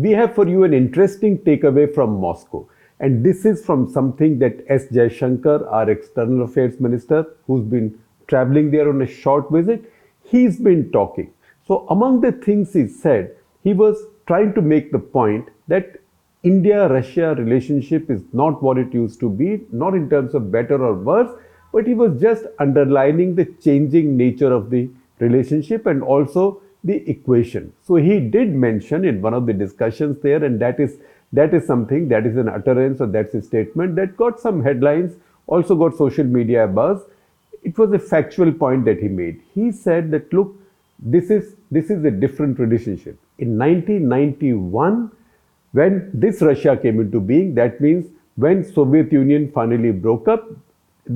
we have for you an interesting takeaway from Moscow. And this is from something that S. Jaishankar, our external affairs minister, who's been traveling there on a short visit, he's been talking. So, among the things he said, he was trying to make the point that India Russia relationship is not what it used to be, not in terms of better or worse, but he was just underlining the changing nature of the relationship and also the equation. So he did mention in one of the discussions there, and that is that is something that is an utterance or that's a statement that got some headlines, also got social media buzz. It was a factual point that he made. He said that look, this is this is a different relationship. In 1991, when this Russia came into being, that means when Soviet Union finally broke up,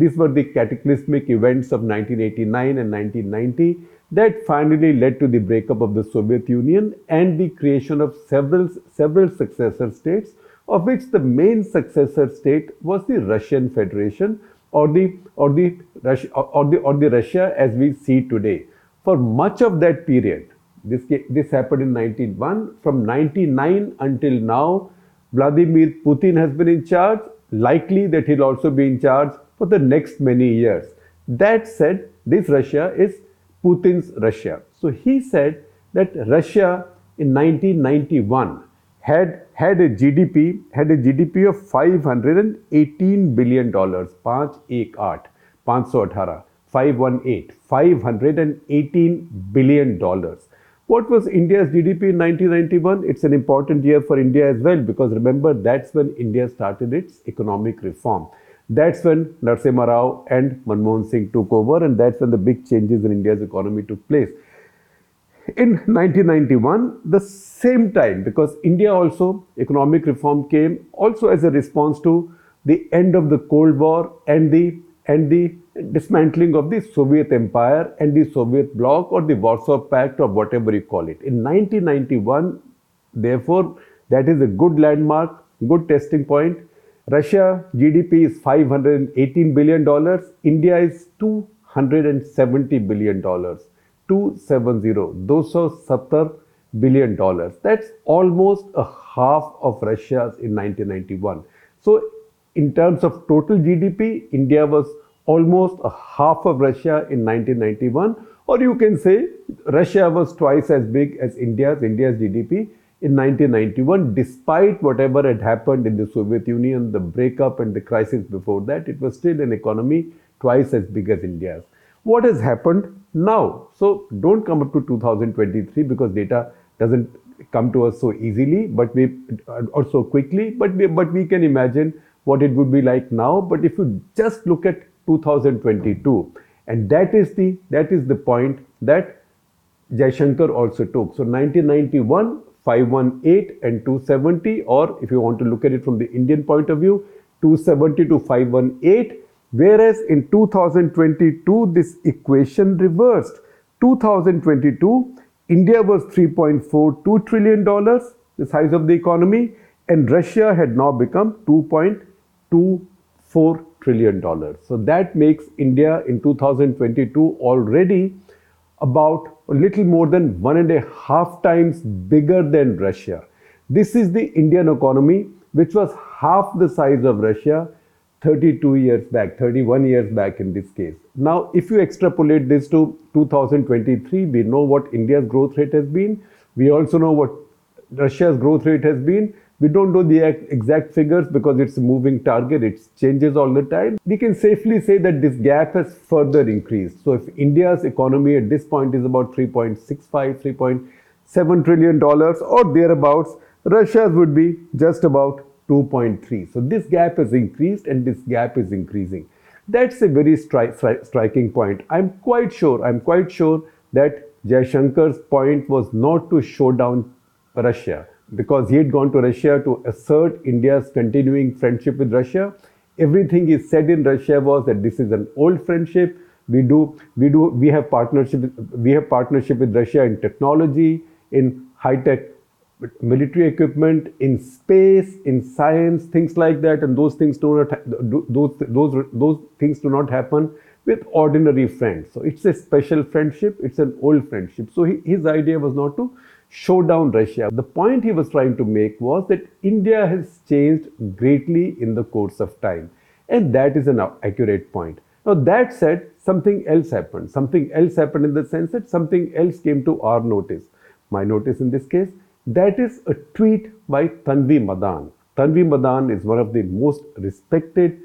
these were the cataclysmic events of 1989 and 1990 that finally led to the breakup of the Soviet Union and the creation of several, several successor states, of which the main successor state was the Russian Federation or the, or the, Russia, or the, or the Russia as we see today. For much of that period, this, this happened in 1991, from 99 until now, Vladimir Putin has been in charge, likely that he'll also be in charge for the next many years. That said, this Russia is Putin's Russia. So he said that Russia in 1991 had had a GDP had a GDP of 518 billion dollars 518 518 518 518 billion dollars what was India's GDP in 1991 it's an important year for India as well because remember that's when India started its economic reform that's when Narasimha Rao and Manmohan Singh took over, and that's when the big changes in India's economy took place. In 1991, the same time, because India also, economic reform came also as a response to the end of the Cold War and the and the dismantling of the Soviet Empire and the Soviet bloc or the Warsaw Pact or whatever you call it. In 1991, therefore, that is a good landmark, good testing point Russia GDP is 518 billion dollars. India is 270 billion dollars. 270. 270 billion dollars. That's almost a half of Russia's in 1991. So in terms of total GDP, India was almost a half of Russia in 1991. Or you can say Russia was twice as big as India's, India's GDP in 1991, despite whatever had happened in the Soviet Union, the breakup and the crisis before that, it was still an economy twice as big as India's. What has happened now? So don't come up to 2023 because data doesn't come to us so easily, but we or so quickly. But we, but we can imagine what it would be like now. But if you just look at 2022, and that is the that is the point that Jaishankar also took. So 1991 518 and 270 or if you want to look at it from the Indian point of view 270 to 518 whereas in 2022 this equation reversed. 2022 India was 3.42 trillion dollars the size of the economy and Russia had now become 2.24 trillion dollars. So that makes India in 2022 already about a little more than one and a half times bigger than Russia. This is the Indian economy, which was half the size of Russia 32 years back, 31 years back in this case. Now, if you extrapolate this to 2023, we know what India's growth rate has been. We also know what Russia's growth rate has been. We don't know the exact figures because it's a moving target, it changes all the time. We can safely say that this gap has further increased. So if India's economy at this point is about 3.65, 3.7 trillion dollars or thereabouts, Russia's would be just about 2.3. So this gap has increased and this gap is increasing. That's a very stri stri striking point. I'm quite sure, I'm quite sure that Jaishankar's point was not to show down Russia because he had gone to Russia to assert India's continuing friendship with Russia. Everything he said in Russia was that this is an old friendship. We do, we do, we have partnership, we have partnership with Russia in technology, in high tech military equipment, in space, in science, things like that. And those things do not, those, those, those things do not happen with ordinary friends. So it's a special friendship, it's an old friendship. So he, his idea was not to show down Russia. The point he was trying to make was that India has changed greatly in the course of time. And that is an accurate point. Now, that said, something else happened. Something else happened in the sense that something else came to our notice. My notice in this case, that is a tweet by Tanvi Madan. Tanvi Madan is one of the most respected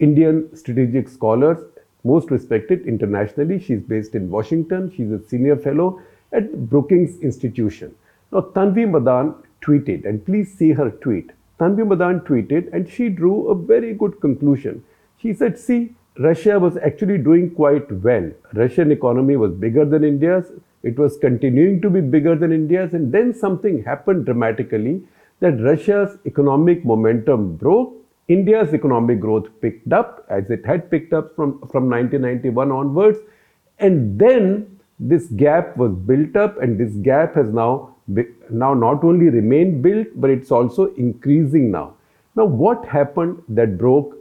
Indian strategic scholars, most respected internationally. She's based in Washington. She's a senior fellow at the Brookings Institution. Now, Tanvi Madan tweeted, and please see her tweet. Tanvi Madan tweeted, and she drew a very good conclusion. She said, See, Russia was actually doing quite well. Russian economy was bigger than India's. It was continuing to be bigger than India's, and then something happened dramatically that Russia's economic momentum broke. India's economic growth picked up as it had picked up from, from 1991 onwards. And then this gap was built up and this gap has now now not only remained built but it's also increasing now now what happened that broke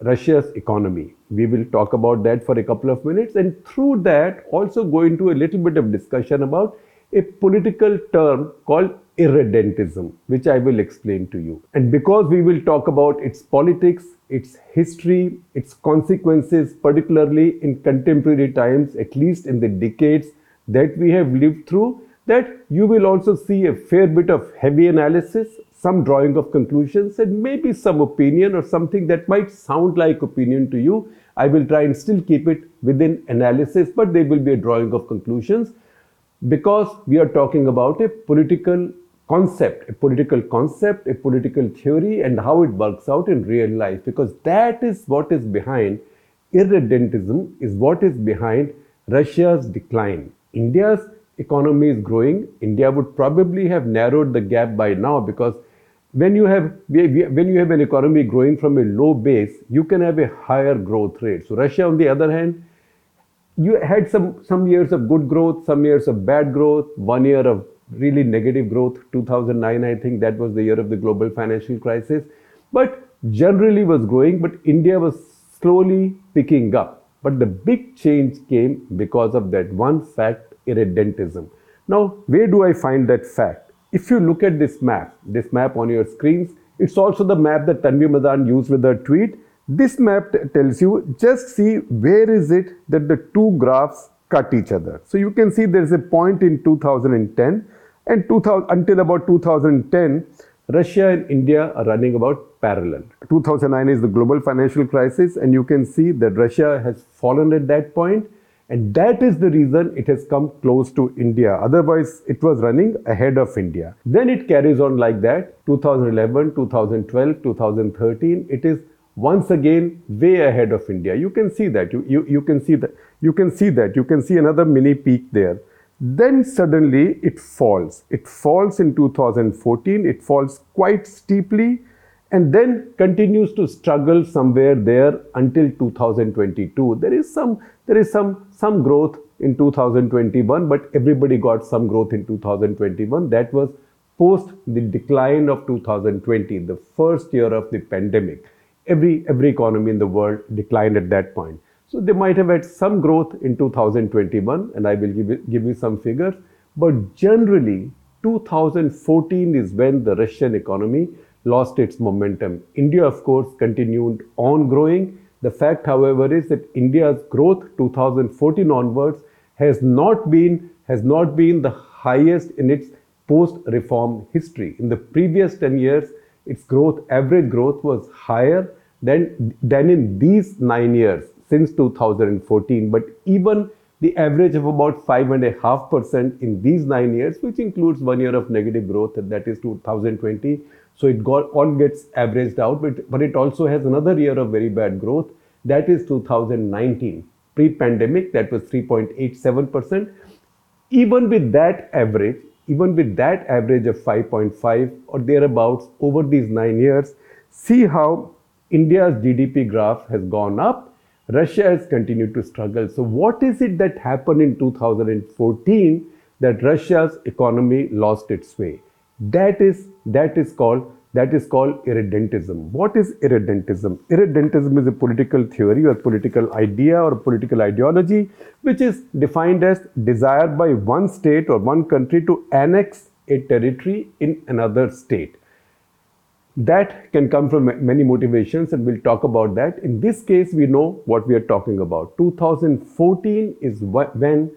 russia's economy we will talk about that for a couple of minutes and through that also go into a little bit of discussion about a political term called irredentism, which I will explain to you. And because we will talk about its politics, its history, its consequences, particularly in contemporary times, at least in the decades that we have lived through, that you will also see a fair bit of heavy analysis, some drawing of conclusions, and maybe some opinion or something that might sound like opinion to you. I will try and still keep it within analysis, but there will be a drawing of conclusions because we are talking about a political concept, a political concept, a political theory, and how it works out in real life. Because that is what is behind irredentism, is what is behind Russia's decline. India's economy is growing. India would probably have narrowed the gap by now because when you have when you have an economy growing from a low base, you can have a higher growth rate. So Russia, on the other hand, you had some some years of good growth, some years of bad growth, one year of really negative growth. 2009 i think that was the year of the global financial crisis. But generally was growing but india was slowly picking up. But the big change came because of that one fact irredentism. Now where do i find that fact? If you look at this map this map on your screens it's also the map that tanvi madan used with her tweet. This map tells you just see where is it that the two graphs cut each other so you can see there's a point in 2010 and 2000, until about 2010, Russia and India are running about parallel. 2009 is the global financial crisis, and you can see that Russia has fallen at that point, and that is the reason it has come close to India. Otherwise, it was running ahead of India. Then it carries on like that 2011, 2012, 2013. It is once again way ahead of India. You can see that. You, you, you can see that. You can see that. You can see another mini peak there. Then suddenly it falls. It falls in 2014, it falls quite steeply and then continues to struggle somewhere there until 2022. There is some there is some some growth in 2021, but everybody got some growth in 2021. That was post the decline of 2020, the first year of the pandemic. Every every economy in the world declined at that point. So they might have had some growth in 2021, and I will give give you some figures. But generally, 2014 is when the Russian economy lost its momentum. India, of course, continued on growing. The fact, however, is that India's growth 2014 onwards has not been has not been the highest in its post-reform history. In the previous 10 years, its growth, average growth was higher than, than in these nine years since 2014, but even the average of about 5.5% in these nine years, which includes one year of negative growth, that is 2020. So it got, all gets averaged out, but, but it also has another year of very bad growth, that is 2019. Pre pandemic, that was 3.87%. Even with that average, even with that average of 5.5 or thereabouts over these nine years, see how India's GDP graph has gone up Russia has continued to struggle. So, what is it that happened in 2014 that Russia's economy lost its way? That is, that is called that is called irredentism. What is irredentism? Irredentism is a political theory or political idea or political ideology which is defined as desire by one state or one country to annex a territory in another state. That can come from many motivations, and we'll talk about that. In this case, we know what we are talking about. 2014 is when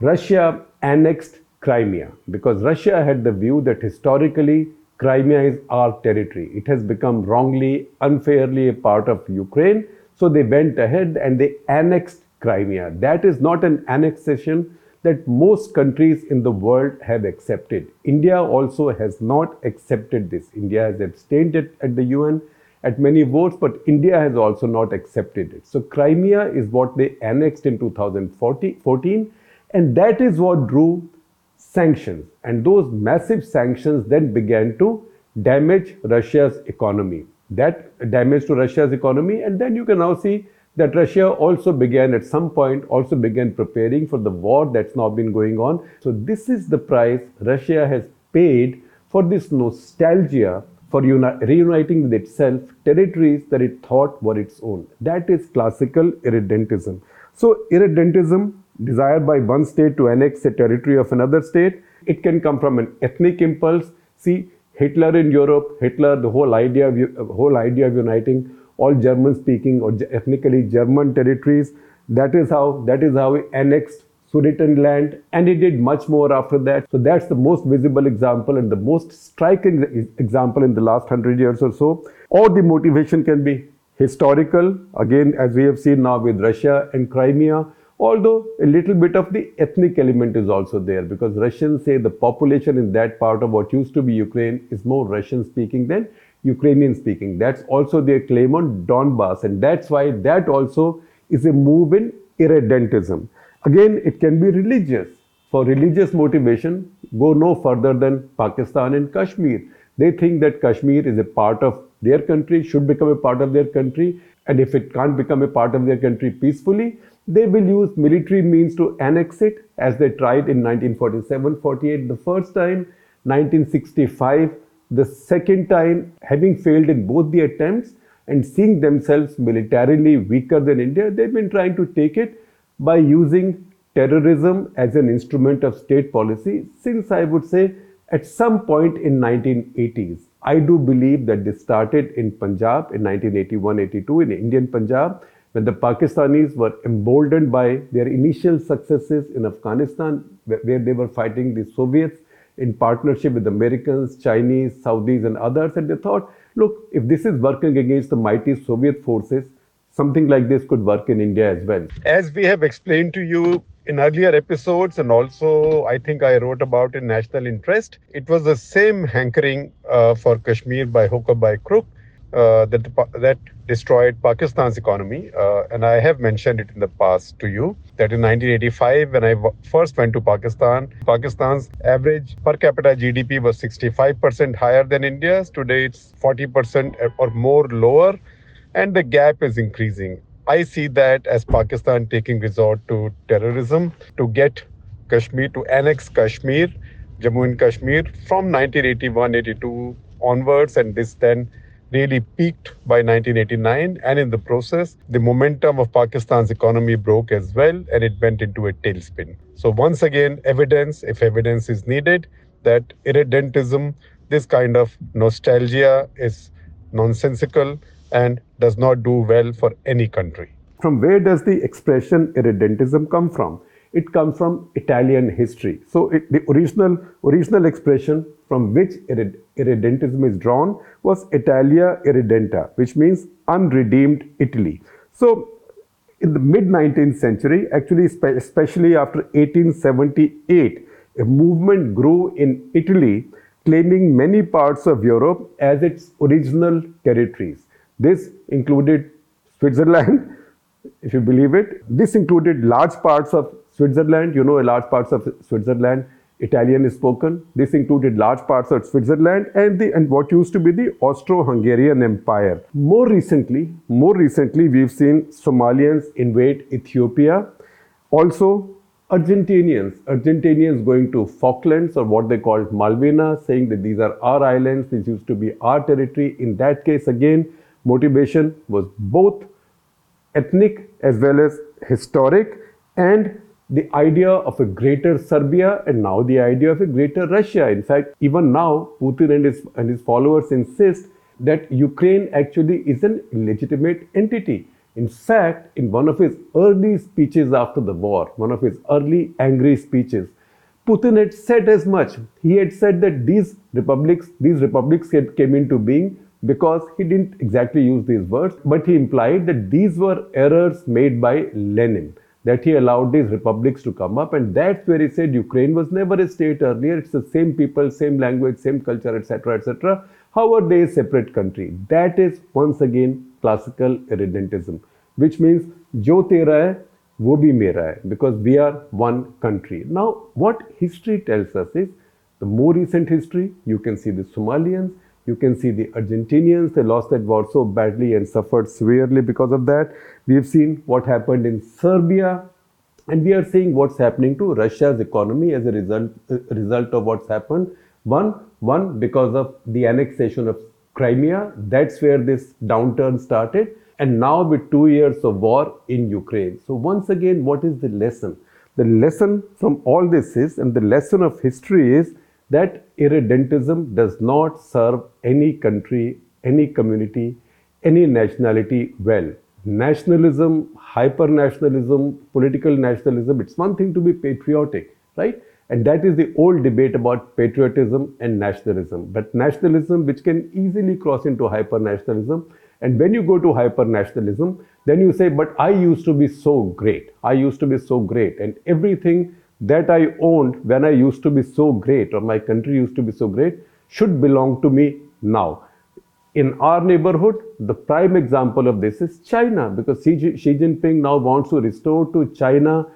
Russia annexed Crimea because Russia had the view that historically Crimea is our territory. It has become wrongly, unfairly a part of Ukraine. So they went ahead and they annexed Crimea. That is not an annexation that most countries in the world have accepted. India also has not accepted this. India has abstained at, the UN at many votes, but India has also not accepted it. So Crimea is what they annexed in 2014, and that is what drew sanctions. And those massive sanctions then began to damage Russia's economy. That damage to Russia's economy, and then you can now see that Russia also began at some point also began preparing for the war that's now been going on. So this is the price Russia has paid for this nostalgia for uni- reuniting with itself territories that it thought were its own. That is classical irredentism. So irredentism, desire by one state to annex a territory of another state, it can come from an ethnic impulse. See, Hitler in Europe, Hitler, the whole idea of, whole idea of uniting all German speaking or ethnically German territories. That is how that is how he annexed Sudetenland and he did much more after that. So that's the most visible example and the most striking example in the last hundred years or so. Or the motivation can be historical, again, as we have seen now with Russia and Crimea, although a little bit of the ethnic element is also there because Russians say the population in that part of what used to be Ukraine is more Russian speaking than Ukrainian speaking. That's also their claim on Donbass, and that's why that also is a move in irredentism. Again, it can be religious. For religious motivation, go no further than Pakistan and Kashmir. They think that Kashmir is a part of their country, should become a part of their country, and if it can't become a part of their country peacefully, they will use military means to annex it, as they tried in 1947 48 the first time, 1965 the second time, having failed in both the attempts and seeing themselves militarily weaker than India, they've been trying to take it by using terrorism as an instrument of state policy since I would say at some point in 1980s. I do believe that this started in Punjab in 1981-82 in Indian Punjab when the Pakistanis were emboldened by their initial successes in Afghanistan where they were fighting the Soviets in partnership with Americans, Chinese, Saudis, and others. And they thought, look, if this is working against the mighty Soviet forces, something like this could work in India as well. As we have explained to you in earlier episodes, and also I think I wrote about in National Interest, it was the same hankering uh, for Kashmir by hook or by crook uh, that that destroyed Pakistan's economy. Uh, and I have mentioned it in the past to you that in 1985, when I w- first went to Pakistan, Pakistan's average per capita GDP was 65% higher than India's. Today, it's 40% or more lower, and the gap is increasing. I see that as Pakistan taking resort to terrorism to get Kashmir to annex Kashmir, Jammu and Kashmir from 1981 82 onwards, and this then really peaked by 1989 and in the process the momentum of pakistan's economy broke as well and it went into a tailspin. So once again evidence if evidence is needed that irredentism this kind of nostalgia is nonsensical and does not do well for any country. From where does the expression irredentism come from it comes from Italian history. So it, the original original expression from which irredentism is drawn was Italia irredenta, which means unredeemed Italy. So in the mid 19th century, actually especially after 1878, a movement grew in Italy claiming many parts of Europe as its original territories. This included Switzerland, if you believe it. This included large parts of Switzerland, you know, a large parts of Switzerland, Italian is spoken. This included large parts of Switzerland and the and what used to be the Austro-Hungarian Empire. More recently, more recently, we've seen Somalians invade Ethiopia. Also, Argentinians, Argentinians going to Falklands or what they called Malvinas, saying that these are our islands, this used to be our territory. In that case, again, motivation was both ethnic as well as historic and the idea of a greater Serbia and now the idea of a greater Russia. In fact, even now, Putin and his, and his followers insist that Ukraine actually is an illegitimate entity. In fact, in one of his early speeches after the war, one of his early angry speeches, Putin had said as much. He had said that these republics, these republics had came into being because he didn't exactly use these words, but he implied that these were errors made by Lenin, that he allowed these republics to come up. And that's where he said ukraine was never a state earlier. It's the same people same language same culture etc etc how are they a separate country? That is once again classical irredentism which means jo tera hai wo bhi mera hai because we are one country. Now what history tells us is the more recent history you can see the somalians you can see the Argentinians, they lost that war so badly and suffered severely because of that. We have seen what happened in Serbia, and we are seeing what's happening to Russia's economy as a result, a result of what's happened. One, one because of the annexation of Crimea, that's where this downturn started. And now with two years of war in Ukraine. So once again, what is the lesson? The lesson from all this is, and the lesson of history is that irredentism does not serve any country, any community, any nationality well. Nationalism, hyper nationalism, political nationalism, it's one thing to be patriotic, right? And that is the old debate about patriotism and nationalism. But nationalism, which can easily cross into hyper nationalism, and when you go to hyper nationalism, then you say, But I used to be so great. I used to be so great. And everything that I owned when I used to be so great, or my country used to be so great, should belong to me now. In our neighborhood, the prime example of this is China, because Xi Jinping now wants to restore to China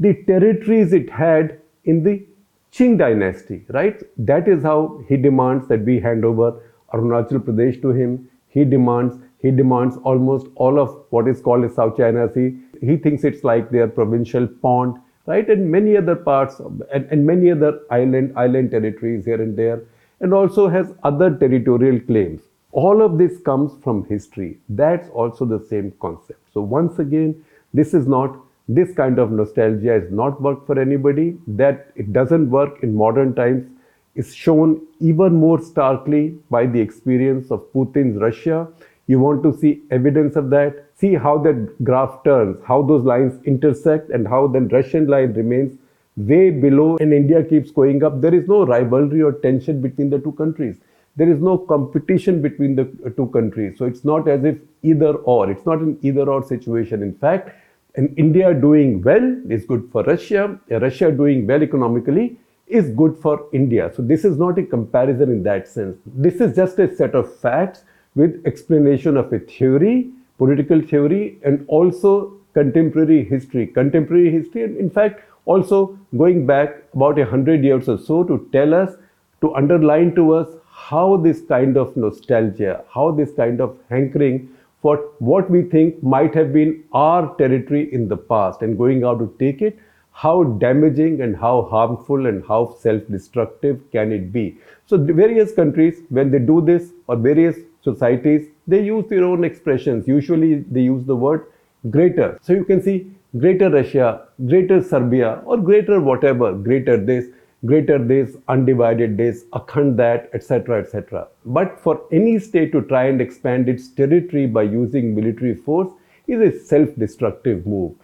the territories it had in the Qing dynasty, right? That is how he demands that we hand over Arunachal Pradesh to him. He demands he demands almost all of what is called the South China Sea. He thinks it's like their provincial pond right? And many other parts of, and, and many other island island territories here and there, and also has other territorial claims. All of this comes from history. That's also the same concept. So once again, this is not this kind of nostalgia has not worked for anybody. That it doesn't work in modern times is shown even more starkly by the experience of Putin's Russia. You want to see evidence of that? see how that graph turns, how those lines intersect, and how the Russian line remains way below and India keeps going up. There is no rivalry or tension between the two countries. There is no competition between the uh, two countries. So it's not as if either or. It's not an either or situation. In fact, and India doing well is good for Russia. Russia doing well economically is good for India. So this is not a comparison in that sense. This is just a set of facts with explanation of a theory political theory and also contemporary history. Contemporary history, and in fact, also going back about a hundred years or so to tell us, to underline to us how this kind of nostalgia, how this kind of hankering for what we think might have been our territory in the past and going out to take it, how damaging and how harmful and how self destructive can it be? So, various countries, when they do this, or various societies, they use their own expressions. Usually they use the word greater. So you can see greater Russia, greater Serbia, or greater whatever, greater this, greater this, undivided this, akhand that, etc., etc. But for any state to try and expand its territory by using military force is a self destructive move.